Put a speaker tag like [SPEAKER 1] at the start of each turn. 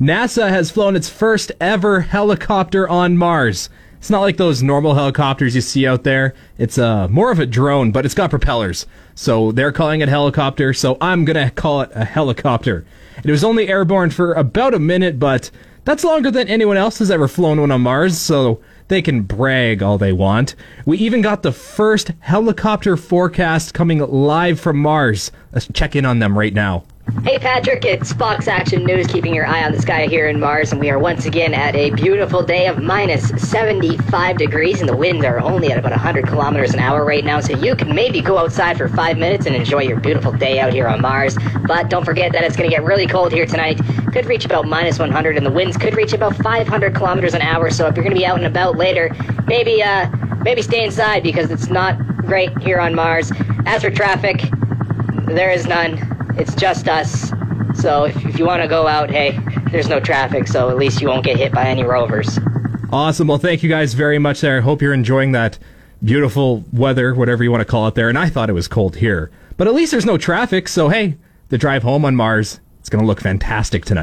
[SPEAKER 1] NASA has flown its first ever helicopter on Mars. It's not like those normal helicopters you see out there. It's uh, more of a drone, but it's got propellers. So they're calling it helicopter, so I'm gonna call it a helicopter. It was only airborne for about a minute, but that's longer than anyone else has ever flown one on Mars, so they can brag all they want. We even got the first helicopter forecast coming live from Mars. Let's check in on them right now.
[SPEAKER 2] Hey Patrick, it's Fox Action News keeping your eye on the sky here in Mars, and we are once again at a beautiful day of minus 75 degrees, and the winds are only at about 100 kilometers an hour right now, so you can maybe go outside for five minutes and enjoy your beautiful day out here on Mars. But don't forget that it's going to get really cold here tonight. Could reach about minus 100, and the winds could reach about 500 kilometers an hour. So if you're going to be out and about later, maybe uh, maybe stay inside because it's not great here on Mars. As for traffic, there is none. It's just us. So if, if you want to go out, hey, there's no traffic, so at least you won't get hit by any rovers.
[SPEAKER 1] Awesome. Well, thank you guys very much there. I hope you're enjoying that beautiful weather, whatever you want to call it there. And I thought it was cold here. But at least there's no traffic, so hey, the drive home on Mars, it's going to look fantastic tonight.